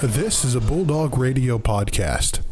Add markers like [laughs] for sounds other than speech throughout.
This is a Bulldog Radio podcast.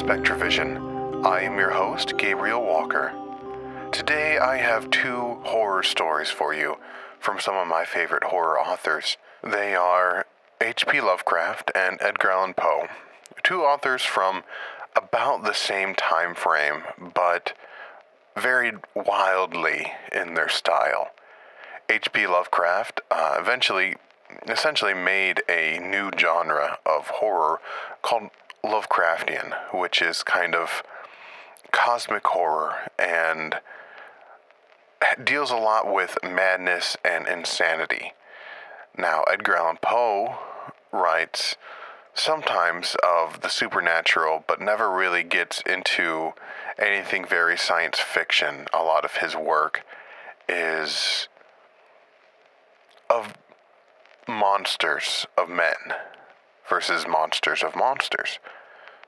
Spectravision. I am your host, Gabriel Walker. Today I have two horror stories for you from some of my favorite horror authors. They are H.P. Lovecraft and Edgar Allan Poe, two authors from about the same time frame, but varied wildly in their style. H.P. Lovecraft uh, eventually, essentially made a new genre of horror called Lovecraftian, which is kind of cosmic horror and deals a lot with madness and insanity. Now, Edgar Allan Poe writes sometimes of the supernatural, but never really gets into anything very science fiction. A lot of his work is of monsters of men versus monsters of monsters.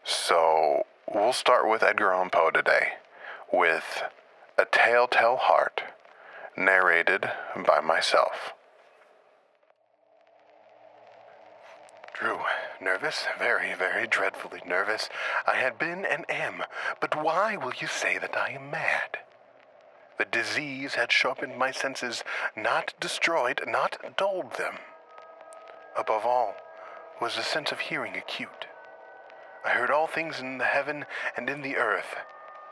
So we'll start with Edgar Allan Poe today with A Telltale Heart, narrated by myself. Drew, nervous? Very, very dreadfully nervous. I had been and am, but why will you say that I am mad? The disease had sharpened my senses, not destroyed, not dulled them. Above all, was the sense of hearing acute. I heard all things in the heaven and in the earth.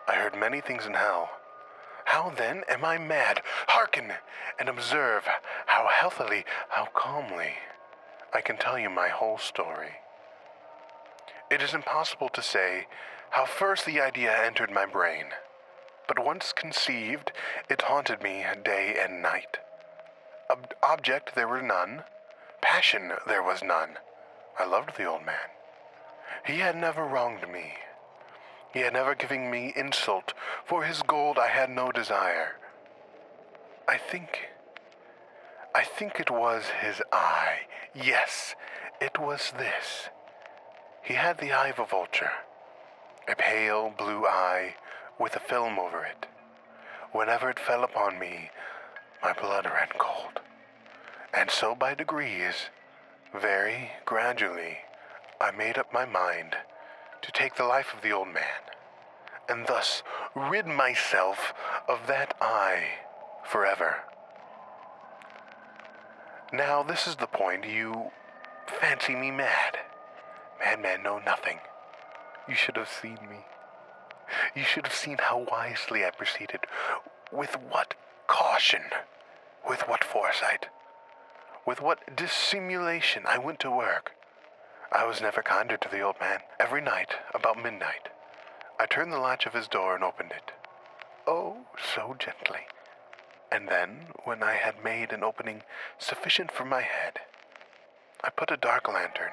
I heard many things in hell. How then am I mad? Hearken and observe how healthily, how calmly I can tell you my whole story. It is impossible to say how first the idea entered my brain, but once conceived, it haunted me day and night. Ob- object there were none, passion there was none. I loved the old man. He had never wronged me. He had never given me insult. For his gold I had no desire. I think. I think it was his eye. Yes, it was this. He had the eye of a vulture, a pale blue eye with a film over it. Whenever it fell upon me, my blood ran cold. And so by degrees, very gradually, I made up my mind to take the life of the old man, and thus rid myself of that eye forever. Now, this is the point. You fancy me mad. Madmen know nothing. You should have seen me. You should have seen how wisely I proceeded, with what caution, with what foresight, with what dissimulation I went to work. I was never kinder to the old man. Every night, about midnight, I turned the latch of his door and opened it. Oh, so gently. And then, when I had made an opening sufficient for my head, I put a dark lantern,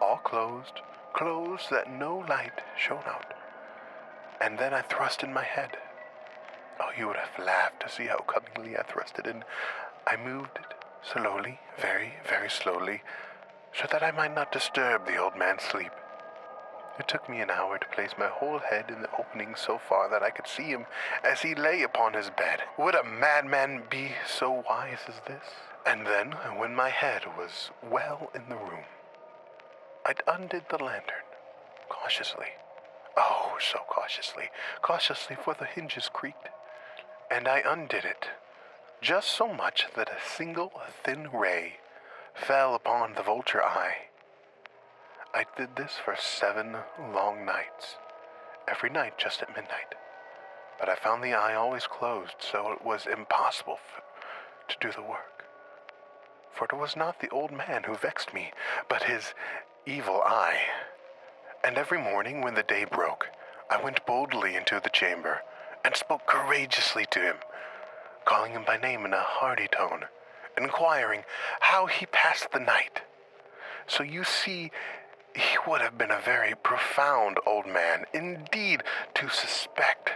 all closed, closed that no light shone out. And then I thrust in my head. Oh, you would have laughed to see how cunningly I thrust it in. I moved it slowly, very, very slowly, so that I might not disturb the old man's sleep. It took me an hour to place my whole head in the opening so far that I could see him as he lay upon his bed. Would a madman be so wise as this? And then, when my head was well in the room, I undid the lantern, cautiously. Oh, so cautiously, cautiously, for the hinges creaked. And I undid it, just so much that a single thin ray fell upon the vulture eye. I did this for seven long nights, every night just at midnight. But I found the eye always closed, so it was impossible f- to do the work. For it was not the old man who vexed me, but his evil eye. And every morning when the day broke, I went boldly into the chamber and spoke courageously to him, calling him by name in a hearty tone, inquiring how he passed the night. So you see, he would have been a very profound old man indeed to suspect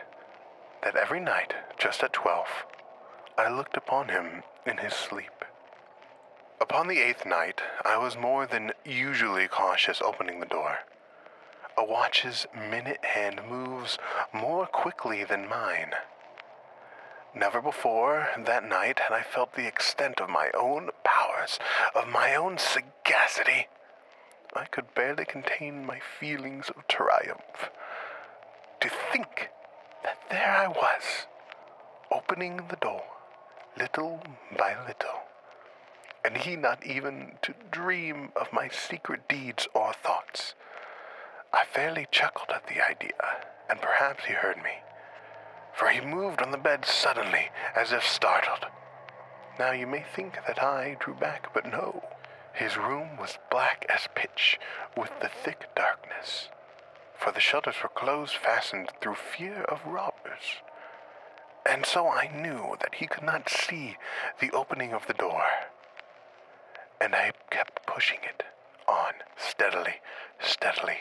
that every night, just at twelve, I looked upon him in his sleep. Upon the eighth night, I was more than usually cautious opening the door. A watch's minute hand moves more quickly than mine. Never before that night had I felt the extent of my own powers, of my own sagacity. I could barely contain my feelings of triumph. To think that there I was, opening the door, little by little, and he not even to dream of my secret deeds or thoughts. I fairly chuckled at the idea, and perhaps he heard me, for he moved on the bed suddenly, as if startled. Now you may think that I drew back, but no. His room was black as pitch, with the thick darkness, for the shutters were closed fastened through fear of robbers. And so I knew that he could not see the opening of the door. And I kept pushing it on steadily, steadily.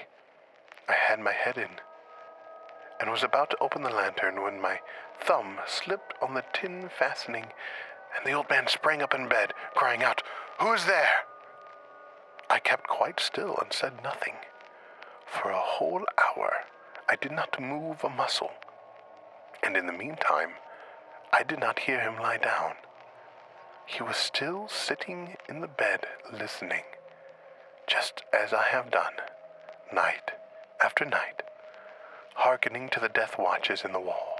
I had my head in and was about to open the lantern when my thumb slipped on the tin fastening and the old man sprang up in bed, crying out, Who's there? I kept quite still and said nothing. For a whole hour I did not move a muscle, and in the meantime I did not hear him lie down. He was still sitting in the bed listening, just as I have done, night after night, hearkening to the death watches in the wall.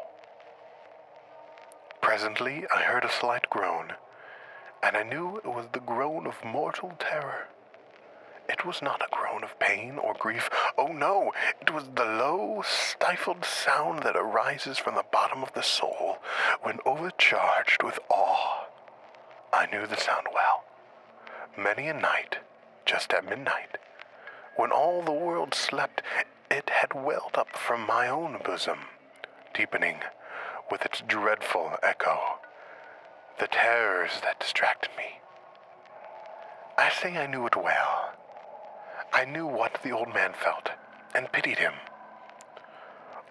Presently I heard a slight groan, and I knew it was the groan of mortal terror. It was not a groan of pain or grief. Oh no, it was the low, stifled sound that arises from the bottom of the soul when overcharged with awe. I knew the sound well. Many a night, just at midnight, when all the world slept, it had welled up from my own bosom, deepening with its dreadful echo the terrors that distracted me. I say I knew it well. I knew what the old man felt and pitied him.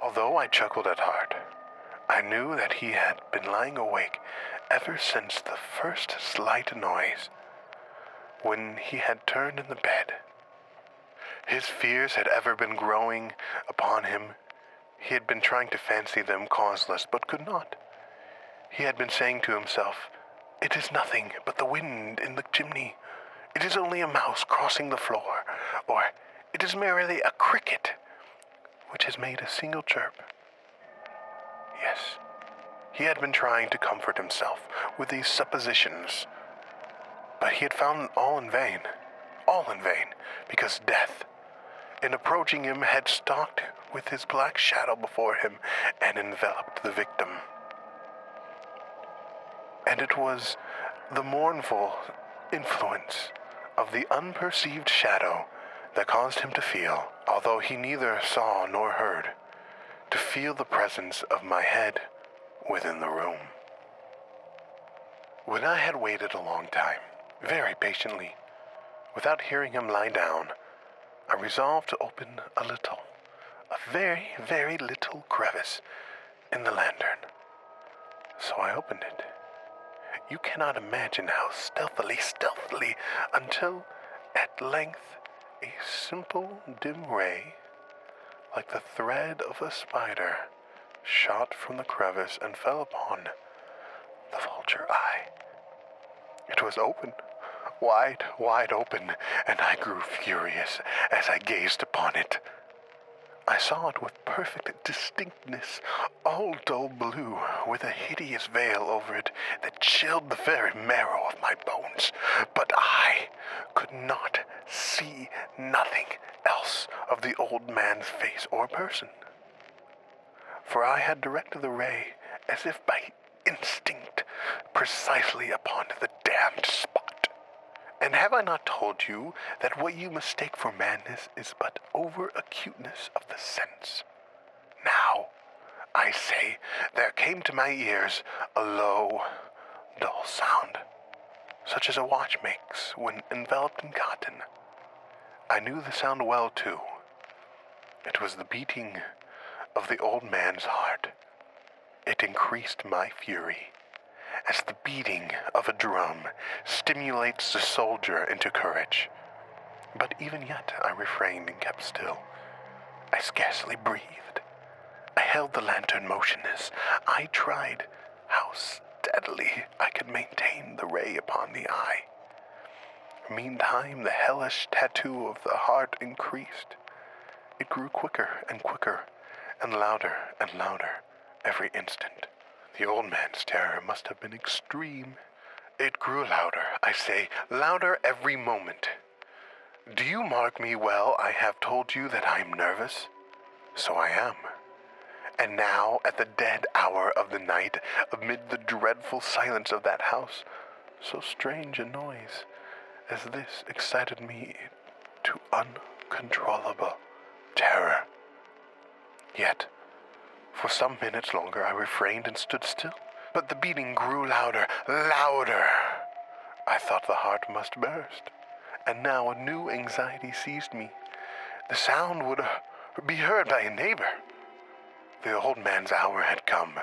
Although I chuckled at heart, I knew that he had been lying awake ever since the first slight noise, when he had turned in the bed. His fears had ever been growing upon him. He had been trying to fancy them causeless, but could not. He had been saying to himself, It is nothing but the wind in the chimney. It is only a mouse crossing the floor, or it is merely a cricket which has made a single chirp. Yes, he had been trying to comfort himself with these suppositions, but he had found all in vain, all in vain, because death, in approaching him, had stalked with his black shadow before him and enveloped the victim. And it was the mournful influence of the unperceived shadow that caused him to feel, although he neither saw nor heard, to feel the presence of my head within the room. When I had waited a long time, very patiently, without hearing him lie down, I resolved to open a little, a very, very little crevice in the lantern. So I opened it. You cannot imagine how stealthily, stealthily, until at length a simple dim ray, like the thread of a spider, shot from the crevice and fell upon the vulture eye. It was open, wide, wide open, and I grew furious as I gazed upon it. I saw it with perfect distinctness, all dull blue, with a hideous veil over it that chilled the very marrow of my bones. But I could not see nothing else of the old man's face or person. For I had directed the ray, as if by instinct, precisely upon the damned spot. And have I not told you that what you mistake for madness is but over acuteness of the sense? Now, I say, there came to my ears a low, dull sound, such as a watch makes when enveloped in cotton. I knew the sound well, too. It was the beating of the old man's heart. It increased my fury as the beating of a drum stimulates the soldier into courage. But even yet I refrained and kept still. I scarcely breathed. I held the lantern motionless. I tried how steadily I could maintain the ray upon the eye. Meantime, the hellish tattoo of the heart increased. It grew quicker and quicker, and louder and louder every instant. The old man's terror must have been extreme. It grew louder, I say, louder every moment. Do you mark me well? I have told you that I am nervous. So I am. And now, at the dead hour of the night, amid the dreadful silence of that house, so strange a noise as this excited me to uncontrollable terror. Yet, for some minutes longer I refrained and stood still, but the beating grew louder, louder. I thought the heart must burst, and now a new anxiety seized me. The sound would uh, be heard by a neighbor. The old man's hour had come.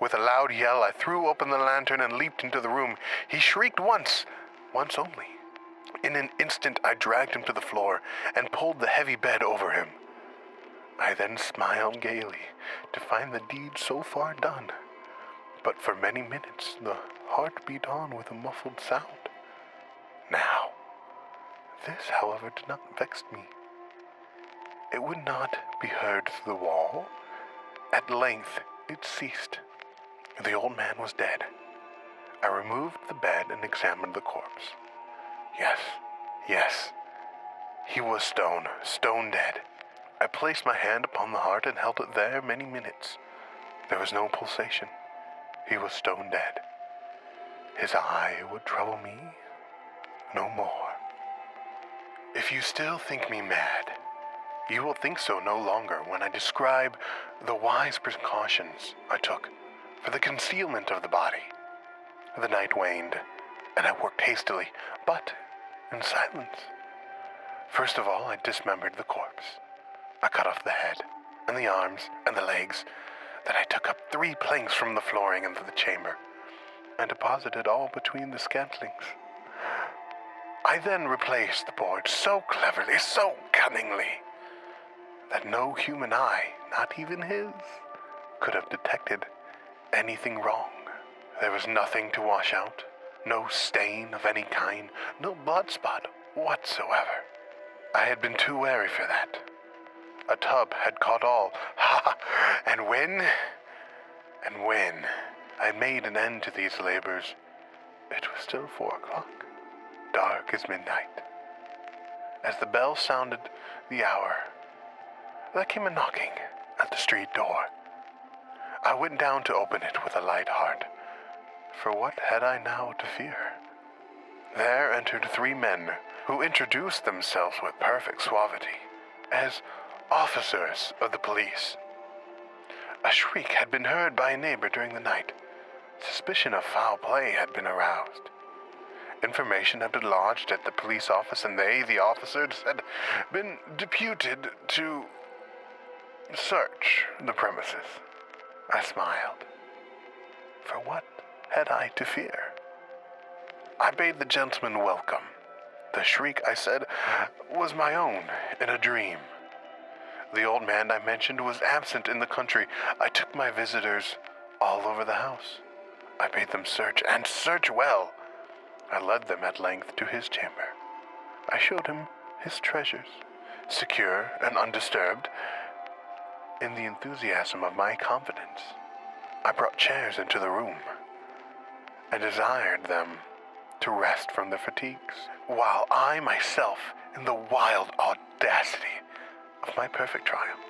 With a loud yell, I threw open the lantern and leaped into the room. He shrieked once, once only. In an instant, I dragged him to the floor and pulled the heavy bed over him. I then smiled gaily to find the deed so far done. But for many minutes the heart beat on with a muffled sound. Now, this, however, did not vex me. It would not be heard through the wall. At length it ceased. The old man was dead. I removed the bed and examined the corpse. Yes, yes, he was stone, stone dead. I placed my hand upon the heart and held it there many minutes. There was no pulsation. He was stone dead. His eye would trouble me no more. If you still think me mad, you will think so no longer when I describe the wise precautions I took for the concealment of the body. The night waned, and I worked hastily, but in silence. First of all, I dismembered the corpse. I cut off the head, and the arms, and the legs. Then I took up three planks from the flooring into the chamber, and deposited all between the scantlings. I then replaced the board so cleverly, so cunningly, that no human eye, not even his, could have detected anything wrong. There was nothing to wash out, no stain of any kind, no blood spot whatsoever. I had been too wary for that. A tub had caught all. [laughs] Ha! and when, and when I made an end to these labors, it was still four o'clock, dark as midnight. As the bell sounded the hour, there came a knocking at the street door. I went down to open it with a light heart, for what had I now to fear? There entered three men who introduced themselves with perfect suavity as officers of the police. A shriek had been heard by a neighbor during the night. Suspicion of foul play had been aroused. Information had been lodged at the police office, and they, the officers, had been deputed to search the premises. I smiled. For what had I to fear? I bade the gentleman welcome. The shriek, I said, was my own in a dream. The old man I mentioned was absent in the country. I took my visitors all over the house. I bade them search, and search well. I led them at length to his chamber. I showed him his treasures, secure and undisturbed, in the enthusiasm of my confidence, I brought chairs into the room and desired them to rest from their fatigues, while I myself, in the wild audacity of my perfect triumph,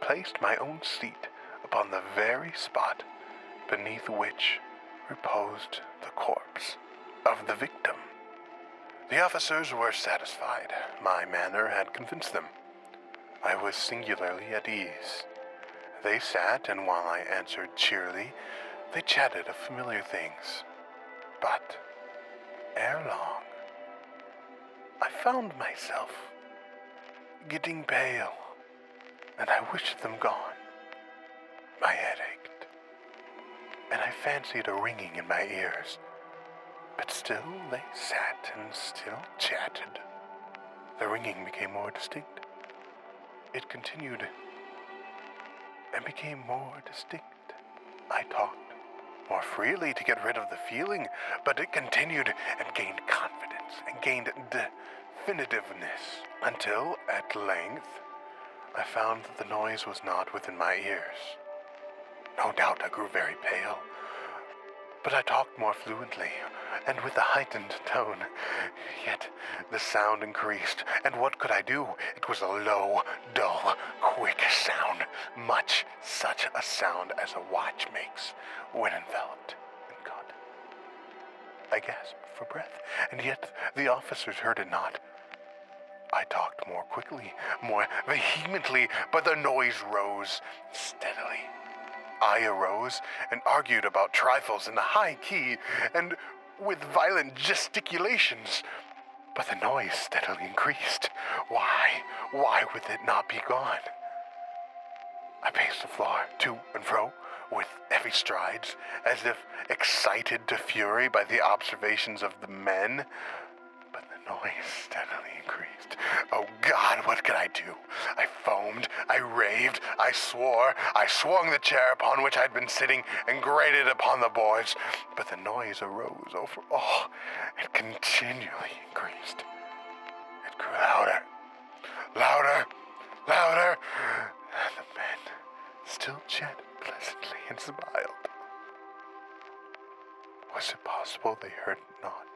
placed my own seat upon the very spot beneath which reposed the corpse of the victim. The officers were satisfied. My manner had convinced them. I was singularly at ease. They sat, and while I answered cheerily, they chatted of familiar things. But, ere long, I found myself getting pale, and I wished them gone. My head ached, and I fancied a ringing in my ears. But still they sat and still chatted. The ringing became more distinct. It continued and became more distinct. I talked more freely to get rid of the feeling, but it continued and gained confidence and gained definitiveness until, at length, I found that the noise was not within my ears. No doubt I grew very pale, but I talked more fluently and with a heightened tone. Yet the sound increased, and what could I do? It was a low, dull, quick sound, much such a sound as a watch makes when enveloped in cotton. I gasped for breath, and yet the officers heard it not. I talked more quickly, more vehemently, but the noise rose steadily. I arose and argued about trifles in a high key and with violent gesticulations. But the noise steadily increased. Why, why would it not be gone? I paced the floor to and fro with heavy strides, as if excited to fury by the observations of the men noise steadily increased. Oh God, what could I do? I foamed, I raved, I swore, I swung the chair upon which I'd been sitting and grated upon the boards, but the noise arose over all and continually increased. It grew louder, louder, louder, and the men still chatted pleasantly and smiled. Was it possible they heard not?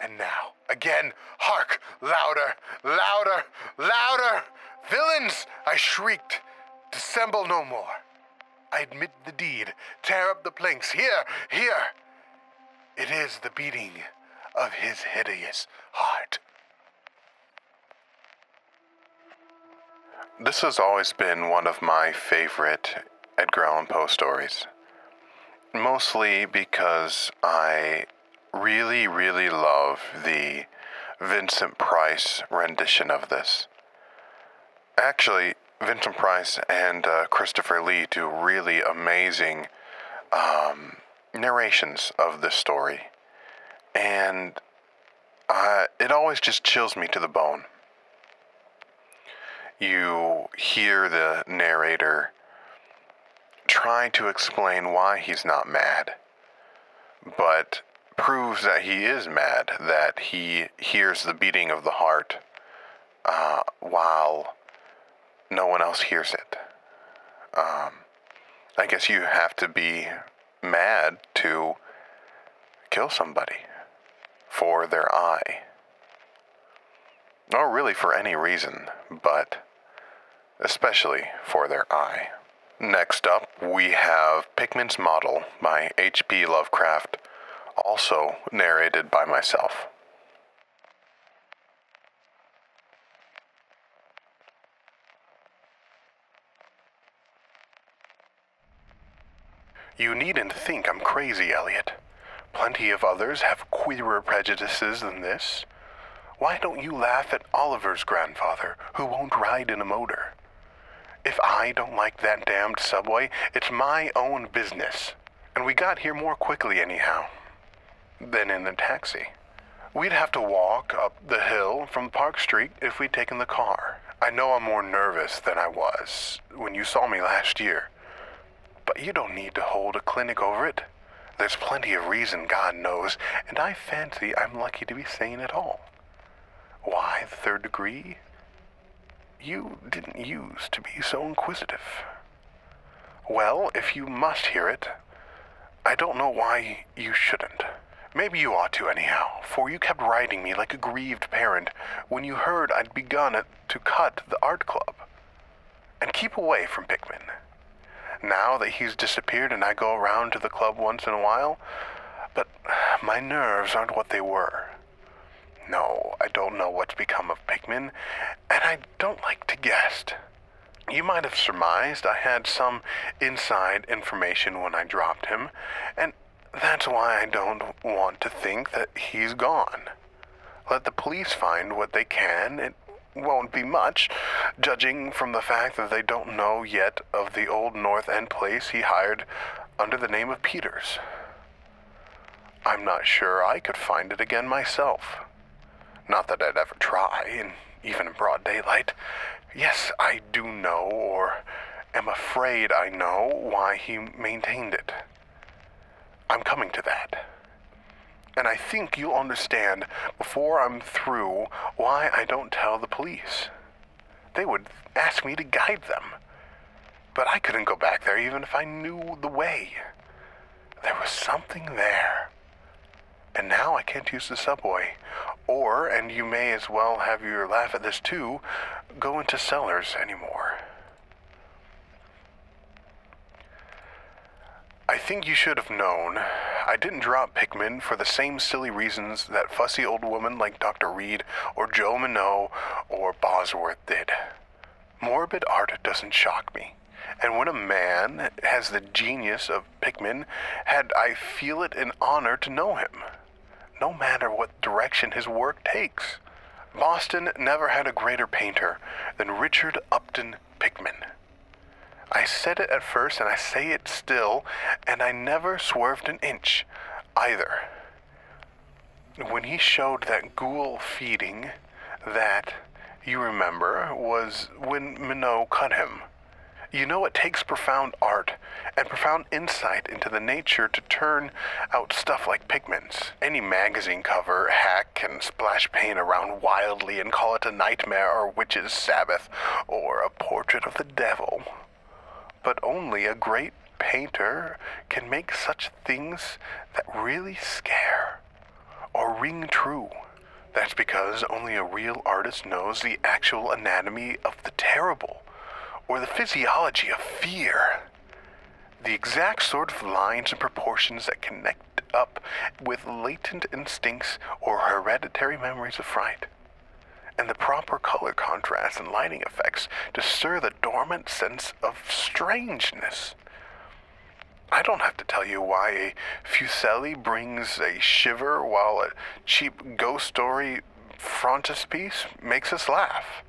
And now, again, hark! Louder! Louder! Louder! Villains! I shrieked. Dissemble no more. I admit the deed. Tear up the planks. Here! Here! It is the beating of his hideous heart. This has always been one of my favorite Edgar Allan Poe stories. Mostly because I really, really love the Vincent Price rendition of this. Actually, Vincent Price and uh, Christopher Lee do really amazing um, narrations of this story. And uh, it always just chills me to the bone. You hear the narrator trying to explain why he's not mad, but proves that he is mad, that he hears the beating of the heart uh, while no one else hears it. Um, I guess you have to be mad to kill somebody for their eye. Or really for any reason, but especially for their eye. Next up, we have Pickman's Model by H.P. Lovecraft also narrated by myself. You needn't think I'm crazy, Eliot. Plenty of others have queerer prejudices than this. Why don't you laugh at Oliver's grandfather, who won't ride in a motor? If I don't like that damned subway, it's my own business. And we got here more quickly, anyhow, than in the taxi. We'd have to walk up the hill from Park Street if we'd taken the car. I know I'm more nervous than I was when you saw me last year. But you don't need to hold a clinic over it. There's plenty of reason, God knows, and I fancy I'm lucky to be sane at all. Why the third degree? You didn't use to be so inquisitive. Well, if you must hear it, I don't know why you shouldn't. Maybe you ought to, anyhow, for you kept writing me like a grieved parent when you heard I'd begun to cut the art club. And keep away from Pickman. Now that he's disappeared and I go around to the club once in a while, but my nerves aren't what they were. No, I don't know what's become of Pickman, and I don't like to guess. You might have surmised I had some inside information when I dropped him, and that's why I don't want to think that he's gone. Let the police find what they can. It won't be much, judging from the fact that they don't know yet of the old North End place he hired under the name of Peters. I'm not sure I could find it again myself. Not that I'd ever try, and even in broad daylight. Yes, I do know, or am afraid I know, why he maintained it. I'm coming to that. And I think you'll understand before I'm through why I don't tell the police. They would ask me to guide them. But I couldn't go back there even if I knew the way. There was something there. And now I can't use the subway. Or, and you may as well have your laugh at this too, go into cellars anymore. I think you should have known. I didn't drop Pickman for the same silly reasons that fussy old women like Dr. Reed or Joe Minot or Bosworth did. Morbid art doesn't shock me. And when a man has the genius of Pickman, had I feel it an honor to know him, no matter what direction his work takes. Boston never had a greater painter than Richard Upton Pickman. I said it at first and I say it still, and I never swerved an inch either. When he showed that ghoul feeding, that, you remember, was when Minot cut him. You know, it takes profound art and profound insight into the nature to turn out stuff like Pickman's. Any magazine cover hack can splash paint around wildly and call it a nightmare or witch's sabbath or a portrait of the devil but only a great painter can make such things that really scare or ring true. That's because only a real artist knows the actual anatomy of the terrible or the physiology of fear. The exact sort of lines and proportions that connect up with latent instincts or hereditary memories of fright and the proper color contrast and lighting effects to stir the dormant sense of strangeness. I don't have to tell you why a Fuseli brings a shiver while a cheap ghost story frontispiece makes us laugh.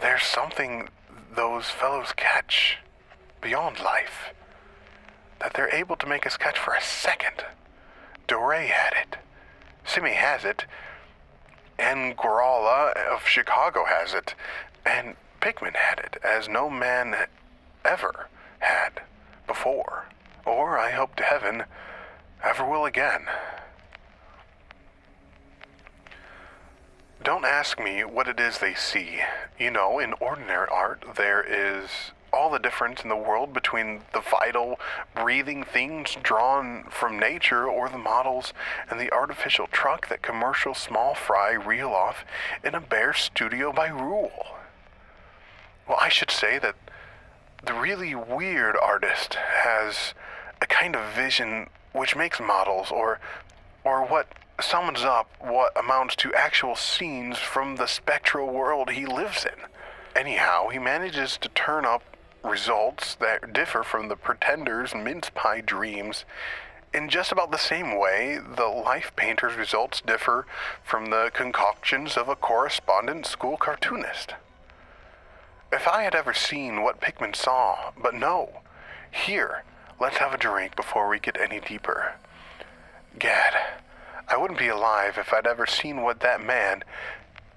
There's something those fellows catch beyond life that they're able to make us catch for a second. Doré had it. Sime has it. Angarola of Chicago has it, and Pickman had it, as no man ever had before, or I hope to heaven ever will again. Don't ask me what it is they see. You know, in ordinary art, there is all the difference in the world between the vital, breathing things drawn from nature or the models and the artificial truck that commercial small fry reel off in a bare studio by rule. Well, I should say that the really weird artist has a kind of vision which makes models or or what sums up what amounts to actual scenes from the spectral world he lives in. Anyhow, he manages to turn up results that differ from the pretender's mince pie dreams. In just about the same way, the life painter's results differ from the concoctions of a correspondent school cartoonist. if I had ever seen what Pickman saw, but no. Here, let's have a drink before we get any deeper. Gad, I wouldn't be alive if I'd ever seen what that man,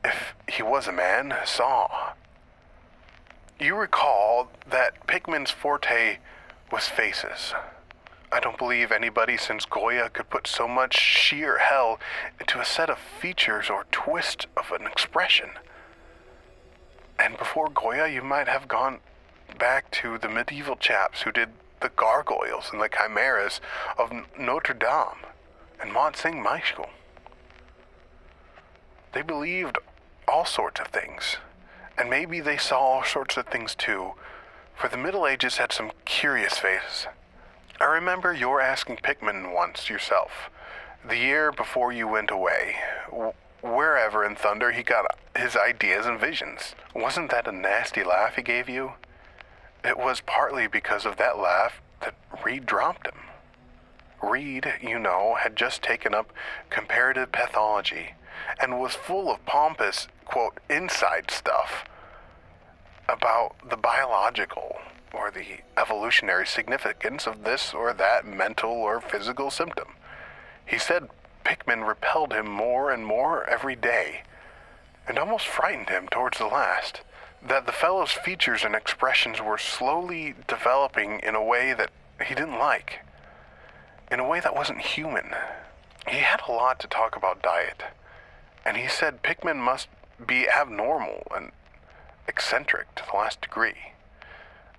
if he was a man, saw. You recall that Pickman's forte was faces. I don't believe anybody since Goya could put so much sheer hell into a set of features or twist of an expression. And before Goya, you might have gone back to the medieval chaps who did the gargoyles and the chimeras of Notre Dame and Mont Saint Michel. They believed all sorts of things, and maybe they saw all sorts of things too, for the Middle Ages had some curious faces. I remember your asking Pickman once yourself, the year before you went away, wherever in Thunder he got his ideas and visions. Wasn't that a nasty laugh he gave you? It was partly because of that laugh that Reed dropped him. Reed, you know, had just taken up comparative pathology and was full of pompous, quote, inside stuff about the biological or the evolutionary significance of this or that mental or physical symptom. He said Pickman repelled him more and more every day, and almost frightened him towards the last. That the fellow's features and expressions were slowly developing in a way that he didn't like, in a way that wasn't human. He had a lot to talk about diet, and he said Pickman must be abnormal and eccentric to the last degree.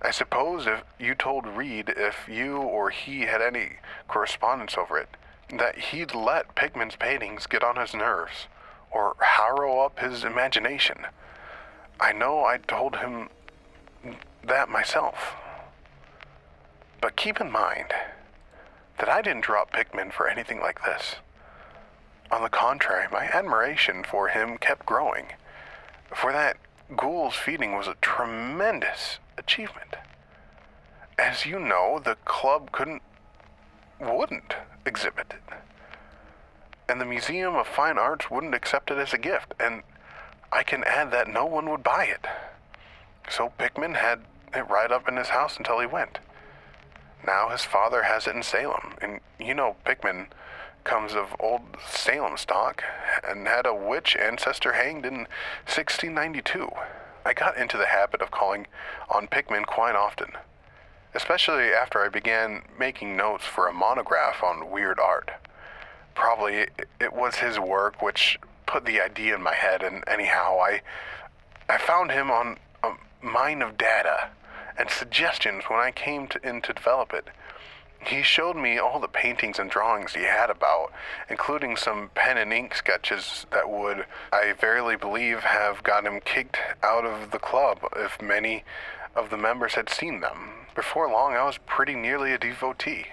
I suppose if you told Reed if you or he had any correspondence over it, that he'd let Pickman's paintings get on his nerves or harrow up his imagination. I know I told him that myself. But keep in mind that I didn't drop Pickman for anything like this. On the contrary, my admiration for him kept growing. For that ghouls feeding was a tremendous achievement. As you know, the club couldn't, wouldn't exhibit it. And the Museum of Fine Arts wouldn't accept it as a gift, and I can add that no one would buy it. So Pickman had it right up in his house until he went. Now his father has it in Salem, and you know Pickman comes of old Salem stock and had a witch ancestor hanged in 1692. I got into the habit of calling on Pickman quite often, especially after I began making notes for a monograph on weird art. Probably it was his work which put the idea in my head, and anyhow, I, I found him on a mine of data and suggestions when I came to, in to develop it. He showed me all the paintings and drawings he had about, including some pen and ink sketches that would, I verily believe, have got him kicked out of the club if many of the members had seen them. Before long, I was pretty nearly a devotee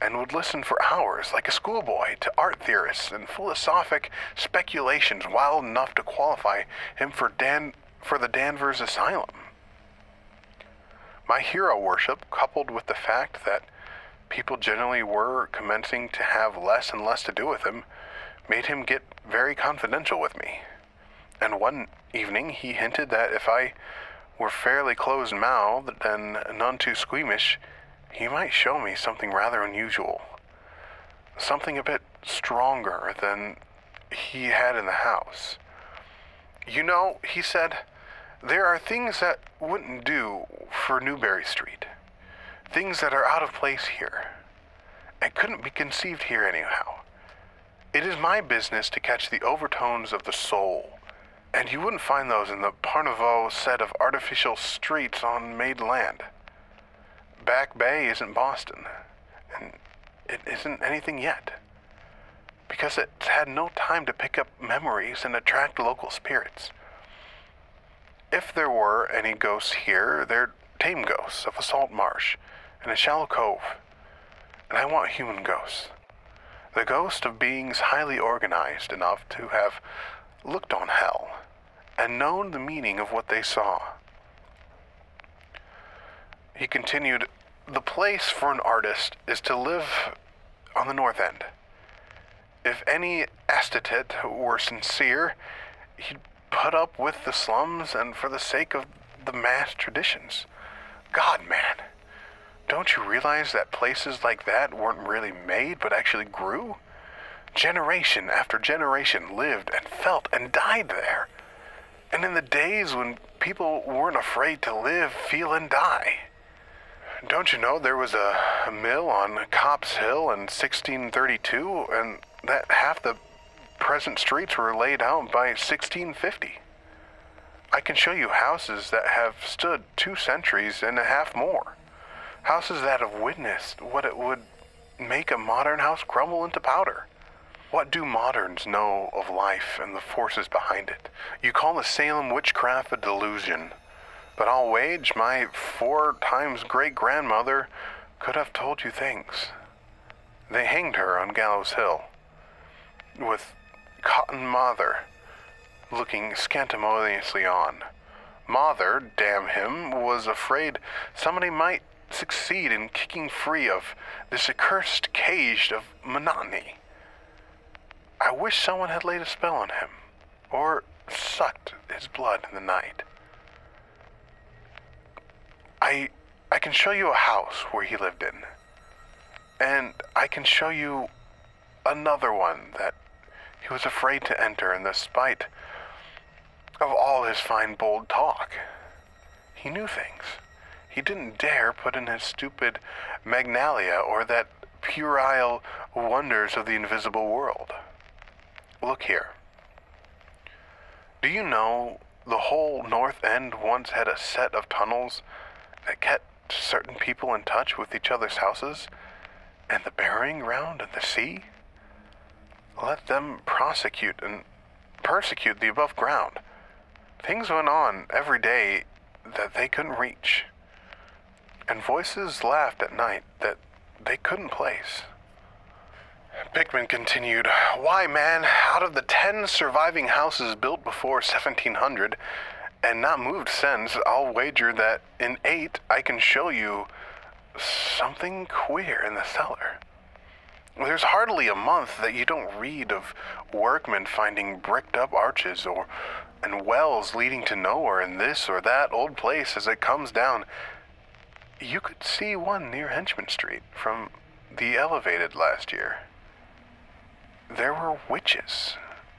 and would listen for hours like a schoolboy to art theorists and philosophic speculations wild enough to qualify him for Dan for the Danvers Asylum. My hero worship, coupled with the fact that people generally were commencing to have less and less to do with him, made him get very confidential with me. And one evening he hinted that if I were fairly closed mouthed and none too squeamish, he might show me something rather unusual. Something a bit stronger than he had in the house. You know, he said, there are things that wouldn't do for Newbury Street. Things that are out of place here. And couldn't be conceived here anyhow. It is my business to catch the overtones of the soul, and you wouldn't find those in the parvenu set of artificial streets on made land. Back Bay isn't Boston, and it isn't anything yet, because it's had no time to pick up memories and attract local spirits. If there were any ghosts here, they're tame ghosts of a salt marsh and a shallow cove. And I want human ghosts. The ghost of beings highly organized enough to have looked on hell and known the meaning of what they saw. He continued, The place for an artist is to live on the north end. If any aesthete were sincere, he'd put up with the slums and for the sake of the mass traditions. God, man, don't you realize that places like that weren't really made but actually grew? Generation after generation lived and felt and died there. And in the days when people weren't afraid to live, feel, and die. Don't you know there was a, mill on Copp's Hill in 1632, and that half the present streets were laid out by 1650? I can show you houses that have stood two centuries and a half more. Houses that have witnessed what it would make a modern house crumble into powder. What do moderns know of life and the forces behind it? You call the Salem witchcraft a delusion, but I'll wage my four times great grandmother could have told you things. They hanged her on Gallows Hill, with Cotton Mather looking scantimoniously on. Mather, damn him, was afraid somebody might succeed in kicking free of this accursed cage of monotony. I wish someone had laid a spell on him, or sucked his blood in the night. I I can show you a house where he lived in. And I can show you another one that he was afraid to enter in the spite of all his fine bold talk. He knew things. He didn't dare put in his stupid magnalia or that puerile wonders of the invisible world. Look here. Do you know the whole North End once had a set of tunnels that kept certain people in touch with each other's houses and the burying ground and the sea? Let them prosecute and persecute the above ground. Things went on every day that they couldn't reach, and voices laughed at night that they couldn't place. Pickman continued, Why, man, out of the ten surviving houses built before 1700 and not moved since, I'll wager that in eight I can show you something queer in the cellar. There's hardly a month that you don't read of workmen finding bricked up arches or and wells leading to nowhere in this or that old place as it comes down. You could see one near Henchman Street from the elevated last year there were witches,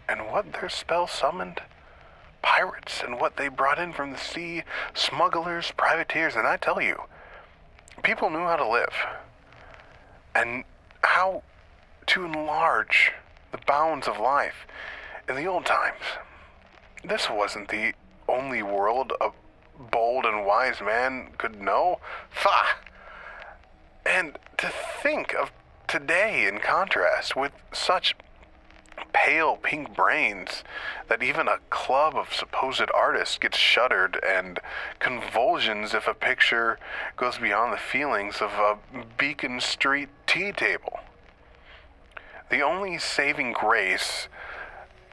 and what their spell summoned, pirates, and what they brought in from the sea, smugglers, privateers, and I tell you, people knew how to live, and how to enlarge the bounds of life in the old times. This wasn't the only world a bold and wise man could know. Fa! And to think of today in contrast with such pale pink brains that even a club of supposed artists gets shuddered and convulsions if a picture goes beyond the feelings of a Beacon Street tea table. The only saving grace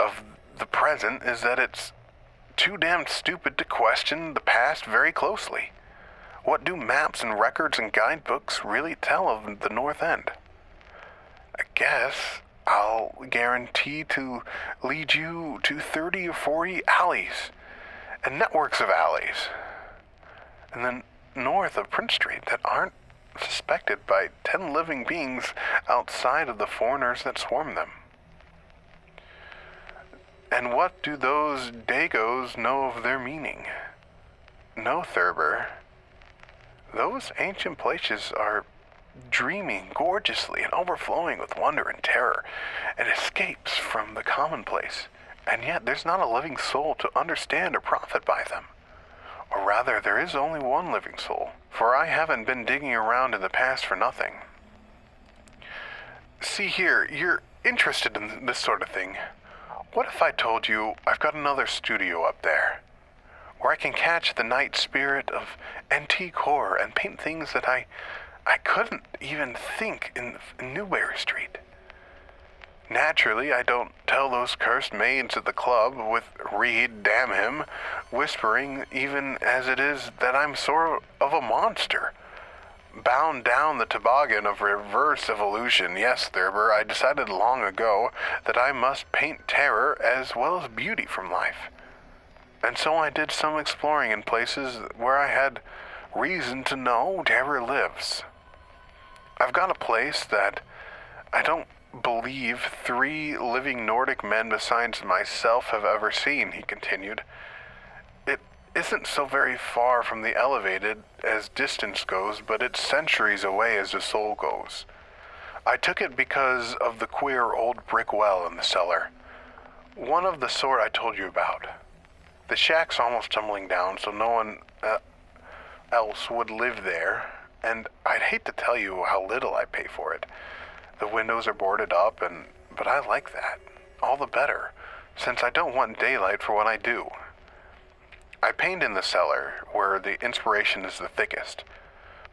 of the present is that it's too damned stupid to question the past very closely. What do maps and records and guidebooks really tell of the North End? I guess I'll guarantee to lead you to 30 or 40 alleys and networks of alleys. And then north of Prince Street that aren't suspected by 10 living beings outside of the foreigners that swarm them. And what do those Dagos know of their meaning? No, Thurber. Those ancient places are dreaming gorgeously and overflowing with wonder and terror, and escapes from the commonplace. And yet there's not a living soul to understand or profit by them. Or rather, there is only one living soul, for I haven't been digging around in the past for nothing. See here, you're interested in this sort of thing. What if I told you I've got another studio up there? Where I can catch the night spirit of antique horror and paint things that I I couldn't even think in, Newbury Street. Naturally, I don't tell those cursed maids at the club, with Reid, damn him, whispering, even as it is, that I'm sort of a monster. Bound down the toboggan of reverse evolution, yes, Thurber, I decided long ago that I must paint terror as well as beauty from life. And so I did some exploring in places where I had reason to know terror lives. I've got a place that I don't believe three living Nordic men besides myself have ever seen, he continued. It isn't so very far from the elevated as distance goes, but it's centuries away as the soul goes. I took it because of the queer old brick well in the cellar. One of the sort I told you about. The shack's almost tumbling down, so no one uh, else would live there, and I'd hate to tell you how little I pay for it. The windows are boarded up, and but I like that. All the better, since I don't want daylight for what I do. I paint in the cellar, where the inspiration is the thickest.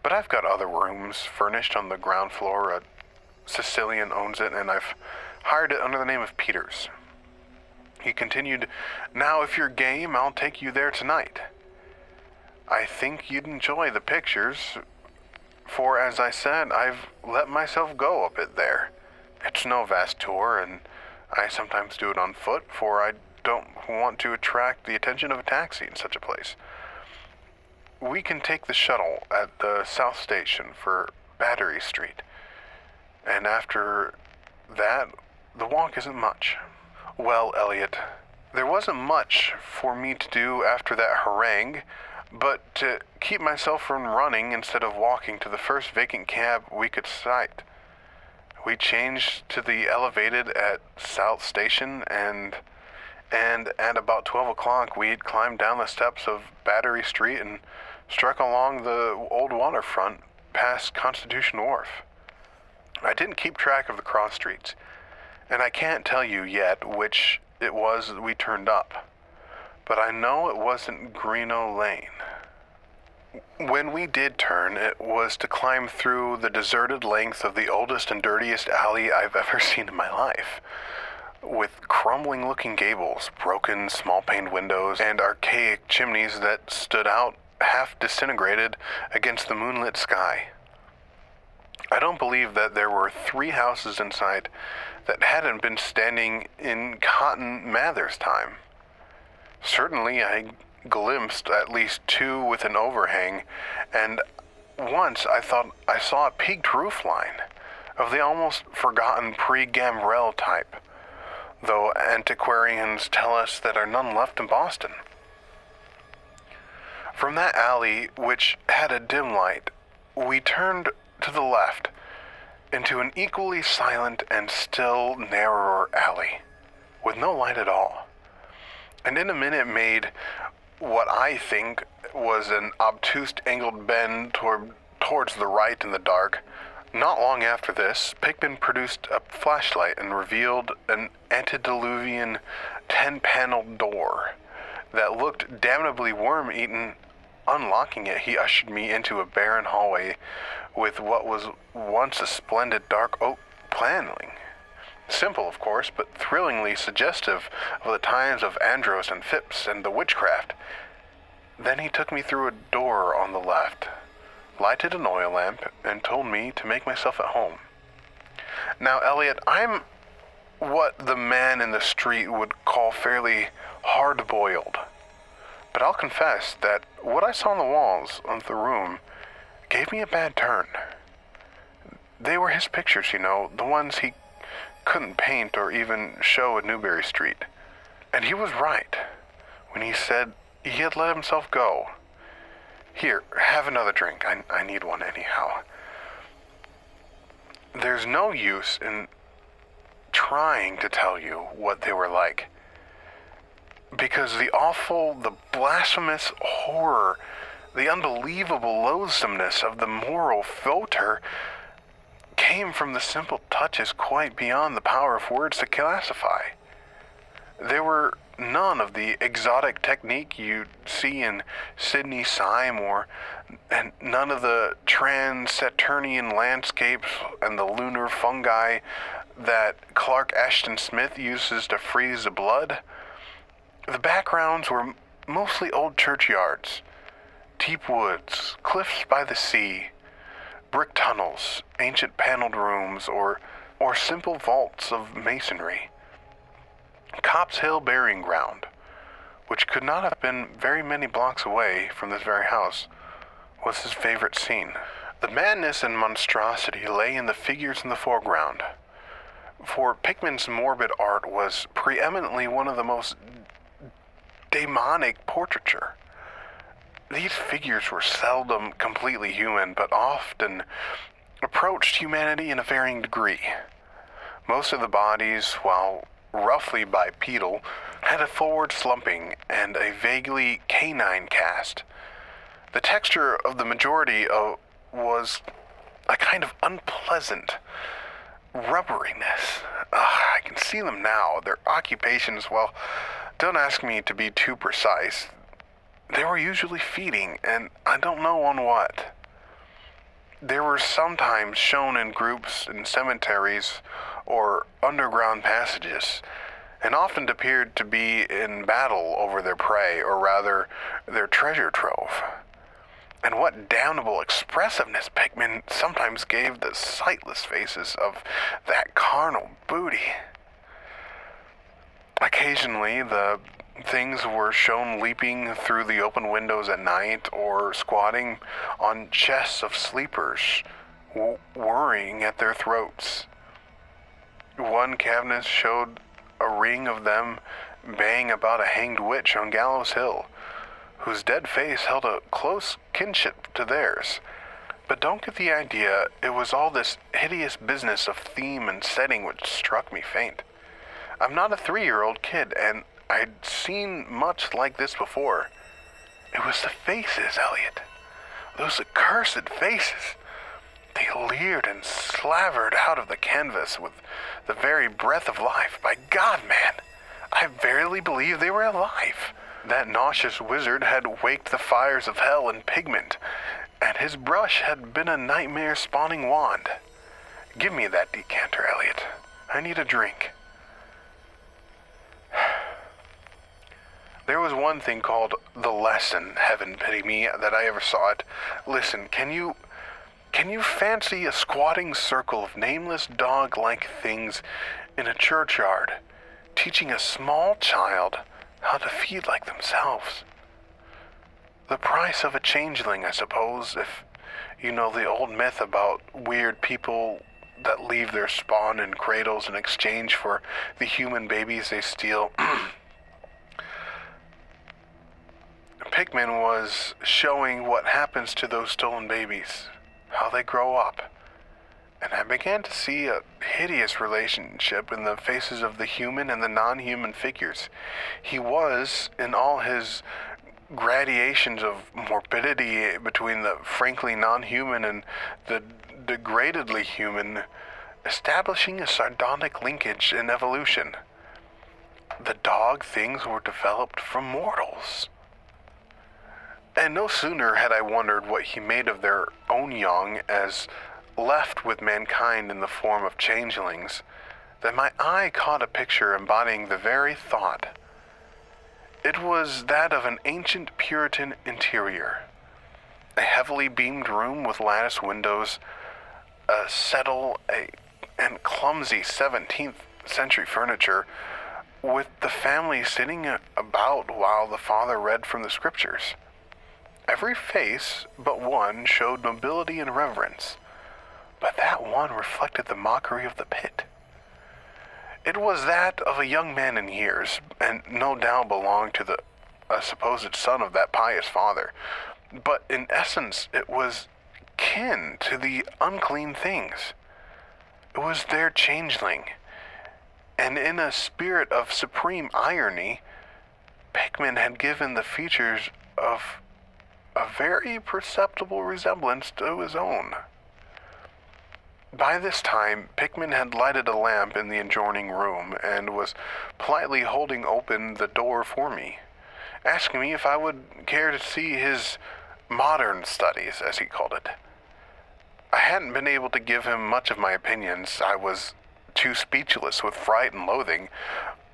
But I've got other rooms furnished on the ground floor. A Sicilian owns it, and I've hired it under the name of Peters. He continued, Now, if you're game, I'll take you there tonight. I think you'd enjoy the pictures, for as I said, I've let myself go a bit there. It's no vast tour, and I sometimes do it on foot, for I don't want to attract the attention of a taxi in such a place. We can take the shuttle at the South Station for Battery Street, and after that, the walk isn't much. Well, Eliot, there wasn't much for me to do after that harangue but to keep myself from running instead of walking to the first vacant cab we could sight. We changed to the elevated at South Station and and at about 12 o'clock we had climbed down the steps of Battery Street and struck along the old waterfront past Constitution Wharf. I didn't keep track of the cross streets, and I can't tell you yet which it was we turned up but I know it wasn't Greenough Lane. When we did turn, it was to climb through the deserted length of the oldest and dirtiest alley I've ever [laughs] seen in my life. With crumbling looking gables, broken small paned windows, and archaic chimneys that stood out half disintegrated against the moonlit sky. I don't believe that there were three houses inside that hadn't been standing in Cotton Mather's time. Certainly, I glimpsed at least two with an overhang, and once I thought I saw a peaked roof line of the almost forgotten pre gambrel type, though antiquarians tell us that are none left in Boston. From that alley, which had a dim light, we turned to the left into an equally silent and still narrower alley, with no light at all and in a minute made what I think was an obtuse angled bend toward, towards the right in the dark. Not long after this, Pickman produced a flashlight and revealed an antediluvian ten paneled door that looked damnably worm eaten. Unlocking it, he ushered me into a barren hallway with what was once a splendid dark oak paneling. Simple, of course, but thrillingly suggestive of the times of Andros and Phipps and the witchcraft. Then he took me through a door on the left, lighted an oil lamp, and told me to make myself at home. Now, Eliot, I'm what the man in the street would call fairly hard boiled. But I'll confess that what I saw on the walls of the room gave me a bad turn. They were his pictures, you know, the ones he couldn't paint or even show at Newbury Street. And he was right when he said he had let himself go. Here, have another drink. I, I need one anyhow. There's no use in trying to tell you what they were like. Because the awful, the blasphemous horror, the unbelievable loathsomeness of the moral filter came from the simple touches quite beyond the power of words to classify. There were none of the exotic technique you see in Sidney Sime or and none of the trans-Saturnian landscapes and the lunar fungi that Clark Ashton Smith uses to freeze the blood. The backgrounds were mostly old churchyards, deep woods, cliffs by the sea, brick tunnels, ancient paneled rooms, or, or simple vaults of masonry. Copp's Hill Burying Ground, which could not have been very many blocks away from this very house, was his favorite scene. The madness and monstrosity lay in the figures in the foreground. For Pickman's morbid art was preeminently one of the most demonic portraiture. These figures were seldom completely human, but often approached humanity in a varying degree. Most of the bodies, while roughly bipedal, had a forward slumping and a vaguely canine cast. The texture of the majority of, was a kind of unpleasant rubberiness. Ugh, I can see them now. Their occupations, well, don't ask me to be too precise. They were usually feeding, and I don't know on what. They were sometimes shown in groups in cemeteries or underground passages, and often appeared to be in battle over their prey, or rather, their treasure trove. And what damnable expressiveness Pickman sometimes gave the sightless faces of that carnal booty. Occasionally, the things were shown leaping through the open windows at night or squatting on chests of sleepers, w- worrying at their throats. One cabinet showed a ring of them baying about a hanged witch on Gallows Hill, whose dead face held a close kinship to theirs. But don't get the idea, it was all this hideous business of theme and setting which struck me faint. I'm not a three year old kid, and I'd seen much like this before. It was the faces, Eliot. Those accursed faces. They leered and slavered out of the canvas with the very breath of life. By God, man, I verily believe they were alive. That nauseous wizard had waked the fires of hell in pigment, and his brush had been a nightmare spawning wand. Give me that decanter, Eliot. I need a drink. [sighs] There was one thing called the lesson, heaven pity me, that I ever saw it. Listen, can you can you fancy a squatting circle of nameless dog-like things in a churchyard, teaching a small child how to feed like themselves? The price of a changeling, I suppose, if you know the old myth about weird people that leave their spawn in cradles in exchange for the human babies they steal. [clears throat] Pickman was showing what happens to those stolen babies, how they grow up. And I began to see a hideous relationship in the faces of the human and the non human figures. He was, in all his gradations of morbidity between the frankly non human and the degradedly human, establishing a sardonic linkage in evolution. The dog things were developed from mortals. And no sooner had I wondered what he made of their own young as left with mankind in the form of changelings than my eye caught a picture embodying the very thought. It was that of an ancient Puritan interior. A heavily beamed room with lattice windows, a settle, a, and clumsy 17th century furniture, with the family sitting about while the father read from the scriptures. Every face but one showed nobility and reverence, but that one reflected the mockery of the pit. It was that of a young man in years, and no doubt belonged to the a supposed son of that pious father, but in essence it was kin to the unclean things. It was their changeling, and in a spirit of supreme irony, Pickman had given the features of a very perceptible resemblance to his own. By this time, Pickman had lighted a lamp in the adjoining room and was politely holding open the door for me, asking me if I would care to see his modern studies, as he called it. I hadn't been able to give him much of my opinions. I was too speechless with fright and loathing,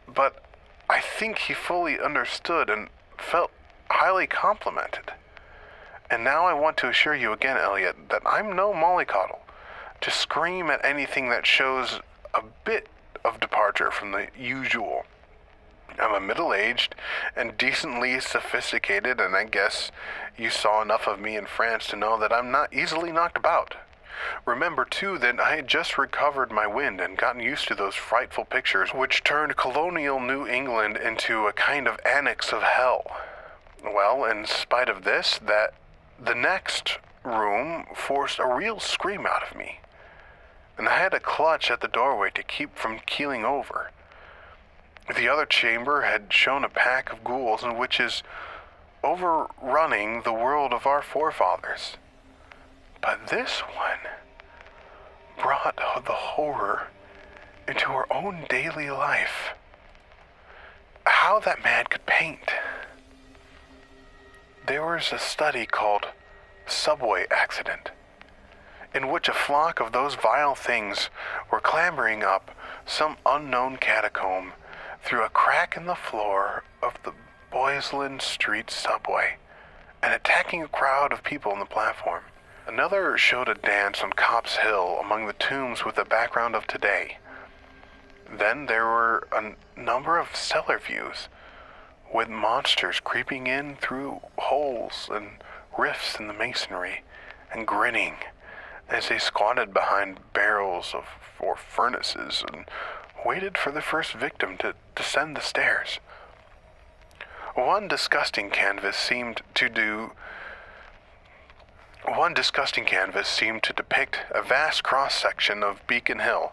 but I think he fully understood and felt highly complimented. And now I want to assure you again, Eliot, that I'm no mollycoddle to scream at anything that shows a bit of departure from the usual. I'm a middle aged and decently sophisticated, and I guess you saw enough of me in France to know that I'm not easily knocked about. Remember, too, that I had just recovered my wind and gotten used to those frightful pictures which turned colonial New England into a kind of annex of hell. Well, in spite of this, that the next room forced a real scream out of me, and I had to clutch at the doorway to keep from keeling over. The other chamber had shown a pack of ghouls and witches overrunning the world of our forefathers. But this one brought the horror into her own daily life. How that man could paint. There was a study called Subway Accident, in which a flock of those vile things were clambering up some unknown catacomb through a crack in the floor of the Boylston Street subway and attacking a crowd of people on the platform. Another showed a dance on Copp's Hill among the tombs with the background of today. Then there were a number of cellar views with monsters creeping in through holes and rifts in the masonry and grinning as they squatted behind barrels of or furnaces and waited for the first victim to descend the stairs. One disgusting canvas seemed to do one disgusting canvas seemed to depict a vast cross section of Beacon Hill,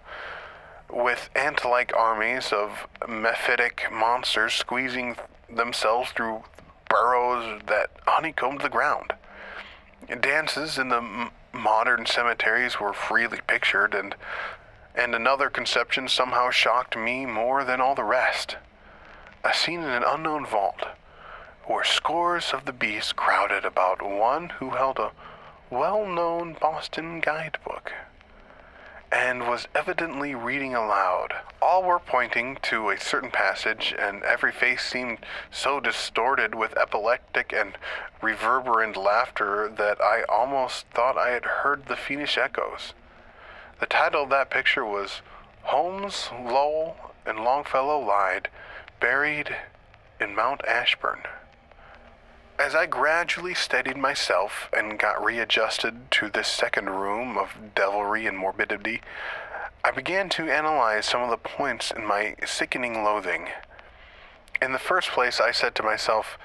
with ant like armies of mephitic monsters squeezing themselves through burrows that honeycombed the ground. Dances in the m- modern cemeteries were freely pictured, and, and another conception somehow shocked me more than all the rest. A scene in an unknown vault, where scores of the beasts crowded about one who held a well known Boston guidebook and was evidently reading aloud. All were pointing to a certain passage, and every face seemed so distorted with epileptic and reverberant laughter that I almost thought I had heard the fiendish echoes. The title of that picture was Holmes, Lowell, and Longfellow Lied, Buried in Mount Auburn. As I gradually steadied myself and got readjusted to this second room of devilry and morbidity, I began to analyze some of the points in my sickening loathing. In the first place, I said to myself,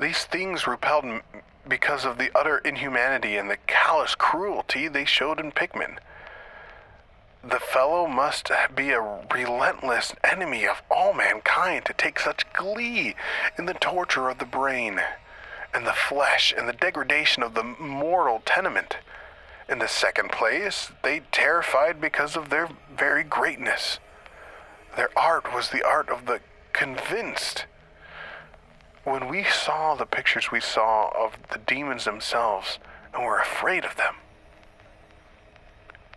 these things repelled me because of the utter inhumanity and the callous cruelty they showed in Pickman. The fellow must be a relentless enemy of all mankind to take such glee in the torture of the brain and the flesh and the degradation of the mortal tenement. In the second place, they terrified because of their very greatness. Their art was the art of the convinced. When we saw the pictures we saw of the demons themselves and were afraid of them.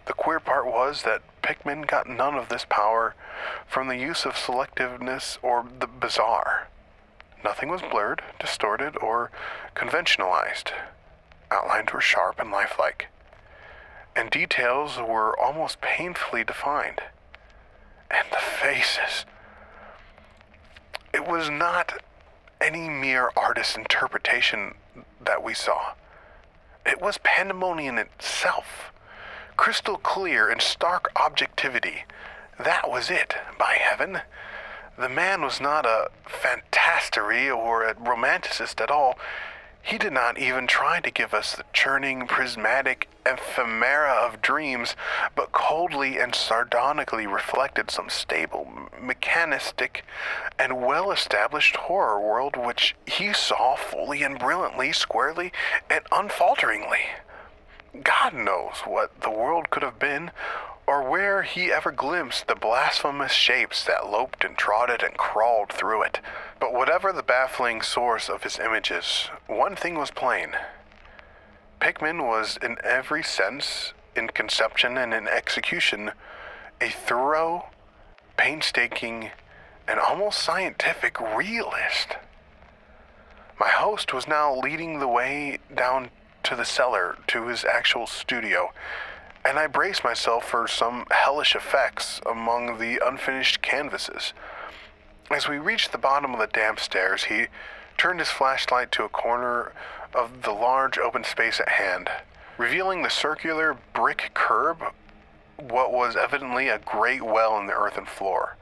The queer part was that Pickman got none of this power from the use of selectiveness or the bizarre. Nothing was blurred, distorted, or conventionalized. Outlines were sharp and lifelike, and details were almost painfully defined. And the faces. It was not any mere artist's interpretation that we saw. It was pandemonium itself. Crystal clear and stark objectivity. That was it, by heaven. The man was not a fantastery or a romanticist at all. He did not even try to give us the churning, prismatic ephemera of dreams, but coldly and sardonically reflected some stable, mechanistic, and well established horror world which he saw fully and brilliantly, squarely, and unfalteringly. God knows what the world could have been, or where he ever glimpsed the blasphemous shapes that loped and trotted and crawled through it. But whatever the baffling source of his images, one thing was plain. Pickman was, in every sense, in conception and in execution, a thorough, painstaking, and almost scientific realist. My host was now leading the way down to the cellar to his actual studio and I braced myself for some hellish effects among the unfinished canvases. As we reached the bottom of the damp stairs, he turned his flashlight to a corner of the large open space at hand, revealing the circular brick curb, what was evidently a great well in the earthen floor.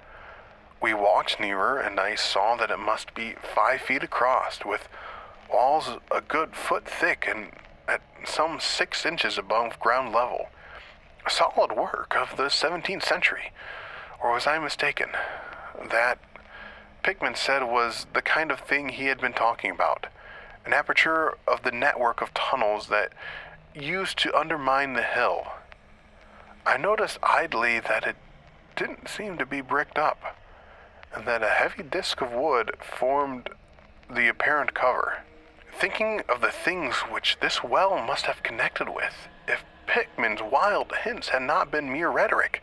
We walked nearer, and I saw that it must be five feet across, with walls a good foot thick and at some six inches above ground level. Solid work of the 17th century. Or was I mistaken? That, Pickman said, was the kind of thing he had been talking about an aperture of the network of tunnels that used to undermine the hill. I noticed idly that it didn't seem to be bricked up and that a heavy disk of wood formed the apparent cover. Thinking of the things which this well must have connected with, if Pickman's wild hints had not been mere rhetoric,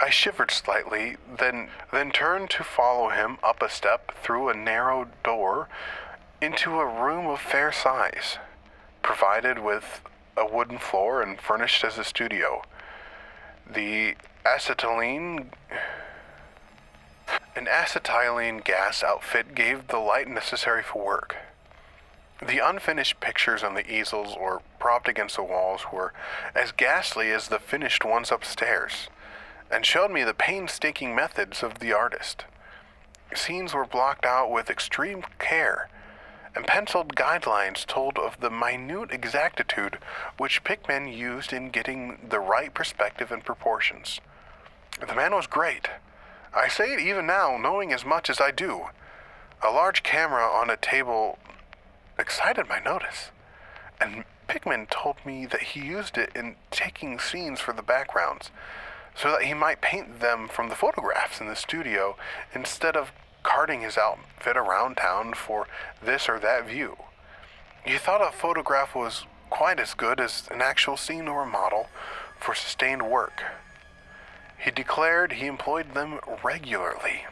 I shivered slightly, then then turned to follow him up a step through a narrow door into a room of fair size, provided with a wooden floor and furnished as a studio. The acetylene an acetylene gas outfit gave the light necessary for work. The unfinished pictures on the easels or propped against the walls were as ghastly as the finished ones upstairs, and showed me the painstaking methods of the artist. Scenes were blocked out with extreme care, and penciled guidelines told of the minute exactitude which Pickman used in getting the right perspective and proportions. The man was great I say it even now, knowing as much as I do. A large camera on a table excited my notice, and Pickman told me that he used it in taking scenes for the backgrounds, so that he might paint them from the photographs in the studio instead of carting his outfit around town for this or that view. He thought a photograph was quite as good as an actual scene or a model for sustained work. He declared he employed them regularly.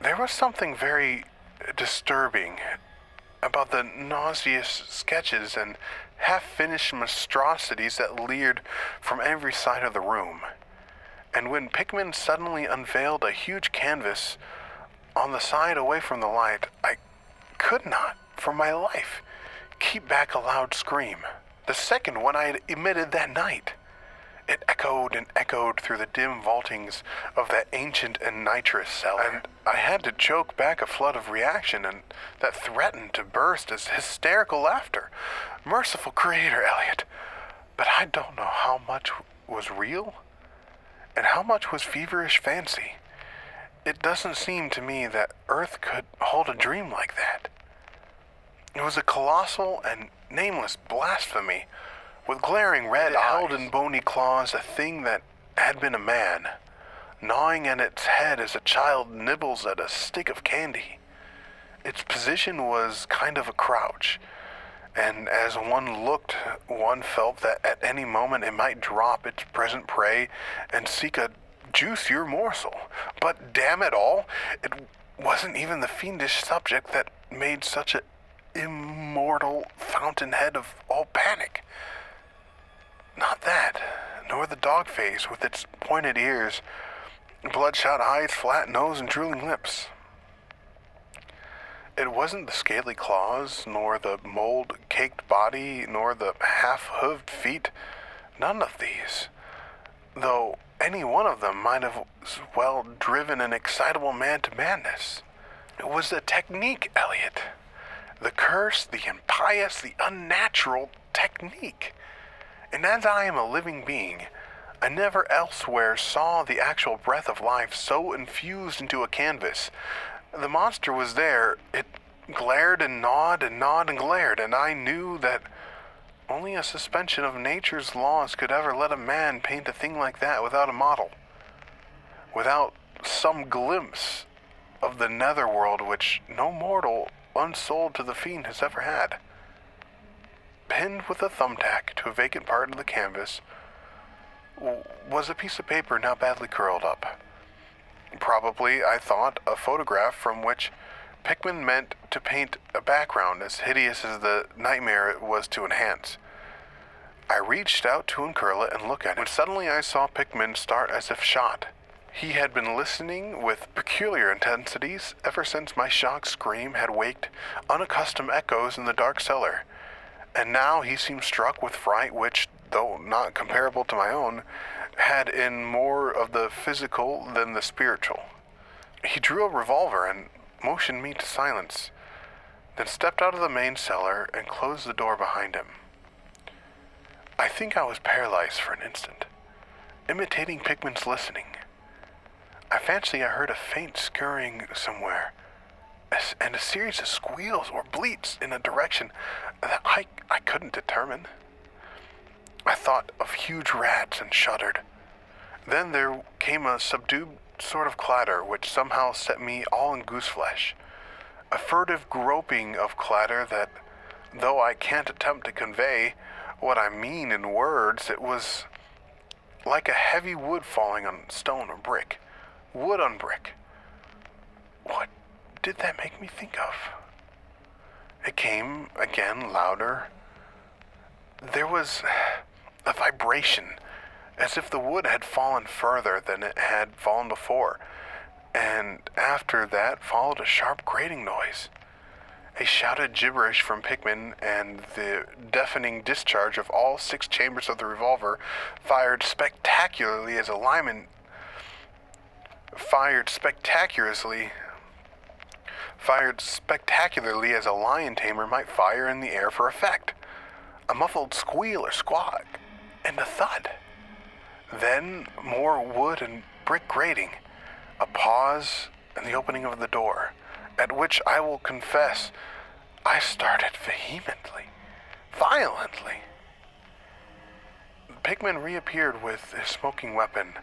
There was something very disturbing about the nauseous sketches and half finished monstrosities that leered from every side of the room. And when Pickman suddenly unveiled a huge canvas on the side away from the light, I could not, for my life, keep back a loud scream. The second one I had emitted that night. It echoed and echoed through the dim vaultings of that ancient and nitrous cellar, and I had to choke back a flood of reaction and that threatened to burst as hysterical laughter. Merciful Creator, Eliot! But I don't know how much was real and how much was feverish fancy. It doesn't seem to me that Earth could hold a dream like that. It was a colossal and nameless blasphemy with glaring red held in bony claws a thing that had been a man, gnawing at its head as a child nibbles at a stick of candy. Its position was kind of a crouch, and as one looked, one felt that at any moment it might drop its present prey and seek a juicier morsel. But damn it all, it wasn't even the fiendish subject that made such an immortal fountainhead of all panic. Not that, nor the dog face with its pointed ears, bloodshot eyes, flat nose, and drooling lips. It wasn't the scaly claws, nor the mold caked body, nor the half hooved feet. None of these. Though any one of them might have well driven an excitable man to madness. It was the technique, Eliot. The curse, the impious, the unnatural technique. And as I am a living being, I never elsewhere saw the actual breath of life so infused into a canvas. The monster was there. It glared and gnawed and gnawed and glared, and I knew that only a suspension of nature's laws could ever let a man paint a thing like that without a model, without some glimpse of the netherworld which no mortal unsold to the fiend has ever had pinned with a thumbtack to a vacant part of the canvas was a piece of paper now badly curled up. Probably, I thought, a photograph from which Pickman meant to paint a background as hideous as the nightmare it was to enhance. I reached out to uncurl it and look at it, when suddenly I saw Pickman start as if shot. He had been listening with peculiar intensities ever since my shocked scream had waked unaccustomed echoes in the dark cellar, and now he seemed struck with fright which, though not comparable to my own, had in more of the physical than the spiritual. He drew a revolver and motioned me to silence, then stepped out of the main cellar and closed the door behind him. I think I was paralyzed for an instant, imitating Pickman's listening. I fancy I heard a faint scurrying somewhere, and a series of squeals or bleats in a direction I, I couldn't determine. I thought of huge rats and shuddered. Then there came a subdued sort of clatter which somehow set me all in gooseflesh. A furtive groping of clatter that, though I can't attempt to convey what I mean in words, it was like a heavy wood falling on stone or brick. Wood on brick. What did that make me think of? It came again louder. There was a vibration, as if the wood had fallen further than it had fallen before, and after that followed a sharp grating noise. A shouted gibberish from Pickman and the deafening discharge of all six chambers of the revolver fired spectacularly as a lineman fired spectacularly fired spectacularly as a lion tamer might fire in the air for effect. A muffled squeal or squawk, and a thud. Then more wood and brick grating, a pause, and the opening of the door, at which I will confess I started vehemently, violently. The Pickman reappeared with his smoking weapon,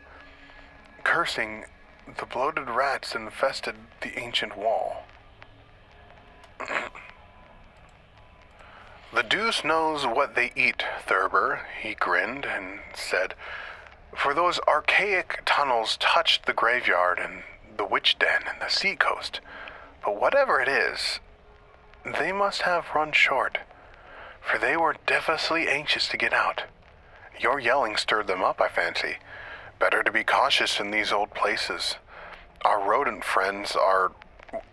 cursing the bloated rats infested the ancient wall. The deuce knows what they eat, Thurber, he grinned and said, for those archaic tunnels touched the graveyard and the witch den and the sea coast. But whatever it is, they must have run short, for they were devilishly anxious to get out. Your yelling stirred them up, I fancy. Better to be cautious in these old places. Our rodent friends are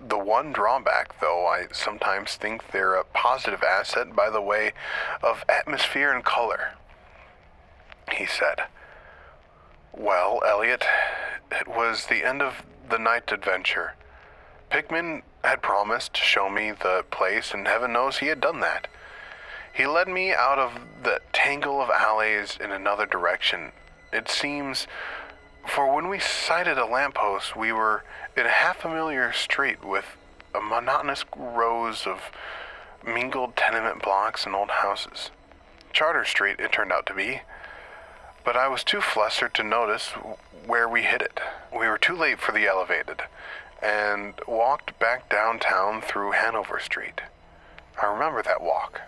the one drawback, though I sometimes think they're a positive asset by the way of atmosphere and color. He said, Well, Eliot, it was the end of the night adventure. Pickman had promised to show me the place, and heaven knows he had done that. He led me out of the tangle of alleys in another direction. It seems, for when we sighted a lamppost, we were in a half familiar street with a monotonous rows of mingled tenement blocks and old houses. Charter Street, it turned out to be, but I was too flustered to notice where we hit it. We were too late for the elevated, and walked back downtown through Hanover Street. I remember that walk.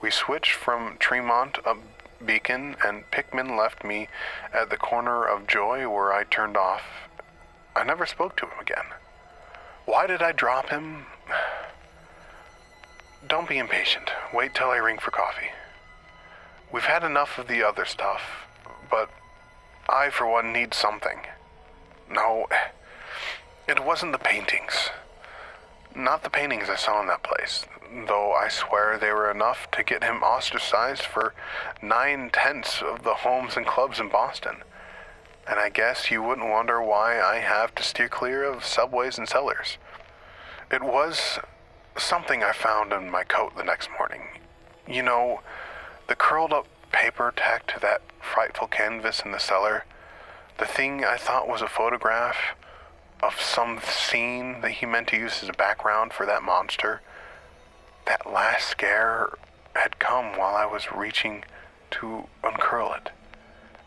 We switched from Tremont up Beacon, and Pickman left me at the corner of Joy where I turned off. I never spoke to him again. Why did I drop him? [sighs] Don't be impatient. Wait till I ring for coffee. We've had enough of the other stuff, but I, for one, need something. No, [sighs] it wasn't the paintings. Not the paintings I saw in that place, though I swear they were enough to get him ostracized for nine tenths of the homes and clubs in Boston. And I guess you wouldn't wonder why I have to steer clear of subways and cellars. It was something I found in my coat the next morning. You know, the curled up paper tacked to that frightful canvas in the cellar. The thing I thought was a photograph of some scene that he meant to use as a background for that monster. That last scare had come while I was reaching to uncurl it,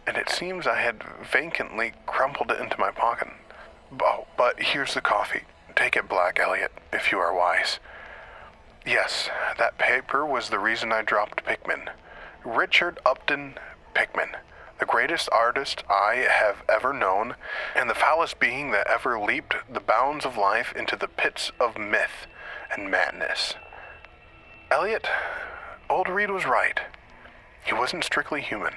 and it seems I had vacantly crumpled it into my pocket. Oh, but here's the coffee. Take it black, Eliot, if you are wise. Yes, that paper was the reason I dropped Pickman. Richard Upton Pickman the greatest artist I have ever known, and the foulest being that ever leaped the bounds of life into the pits of myth and madness. Eliot, old Reid was right. He wasn't strictly human.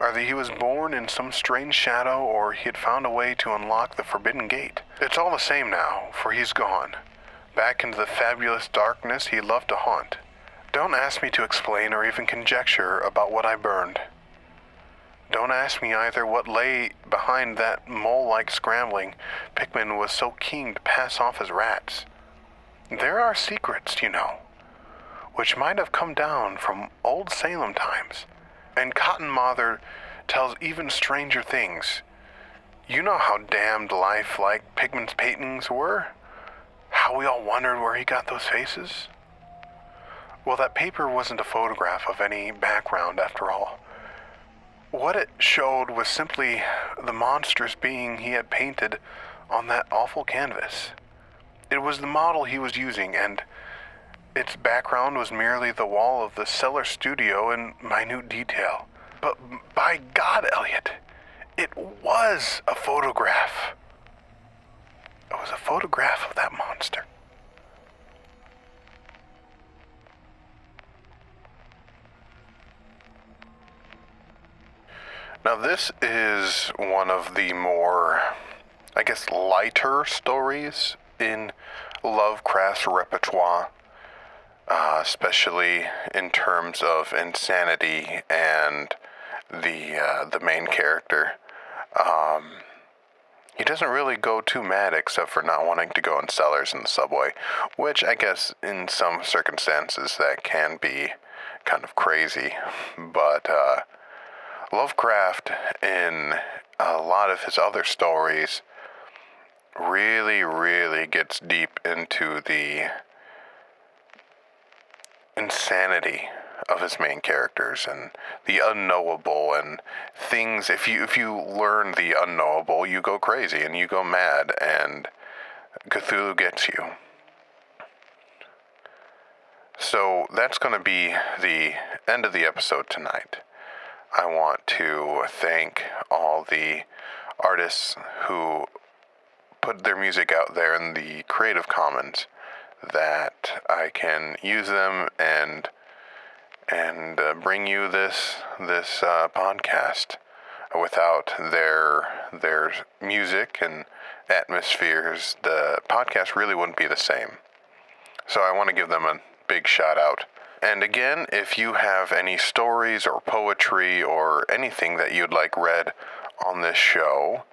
Either he was born in some strange shadow or he had found a way to unlock the forbidden gate. It's all the same now, for he's gone. Back into the fabulous darkness he loved to haunt. Don't ask me to explain or even conjecture about what I burned. Don't ask me either what lay behind that mole like scrambling Pickman was so keen to pass off as rats. There are secrets, you know, which might have come down from old Salem times. And Cotton Mather tells even stranger things. You know how damned lifelike Pickman's paintings were? How we all wondered where he got those faces? Well, that paper wasn't a photograph of any background after all. What it showed was simply the monstrous being he had painted on that awful canvas. It was the model he was using, and its background was merely the wall of the cellar studio in minute detail. But by God, Eliot, it was a photograph. It was a photograph of that monster. Now, this is one of the more, I guess, lighter stories in Lovecraft's repertoire, uh, especially in terms of insanity and the uh, the main character. Um, he doesn't really go too mad except for not wanting to go in cellars in the subway, which I guess in some circumstances that can be kind of crazy. [laughs] But uh, Lovecraft, in a lot of his other stories, really, really gets deep into the insanity of his main characters and the unknowable and things if you if you learn the unknowable you go crazy and you go mad and Cthulhu gets you. So that's going to be the end of the episode tonight. I want to thank all the artists who put their music out there in the Creative Commons that I can use them and and uh, bring you this this uh, podcast. Without their their music and atmospheres, the podcast really wouldn't be the same. So I want to give them a big shout out. And again, if you have any stories or poetry or anything that you'd like read on this show,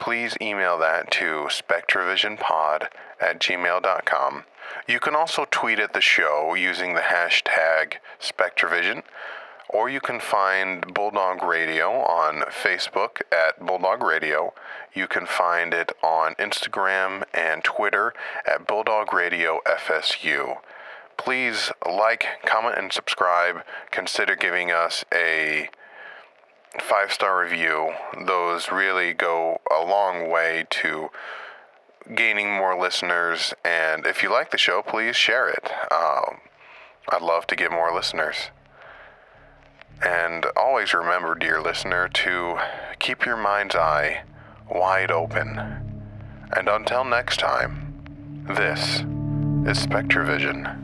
please email that to spectravisionpod at gmail.com. You can also tweet at the show using the hashtag Spectravision, or you can find Bulldog Radio on Facebook at Bulldog Radio. You can find it on Instagram and Twitter at Bulldog Radio FSU. Please like, comment, and subscribe. Consider giving us a five star review. Those really go a long way to gaining more listeners. And if you like the show, please share it. Um, I'd love to get more listeners. And always remember, dear listener, to keep your mind's eye wide open. And until next time, this is Spectravision.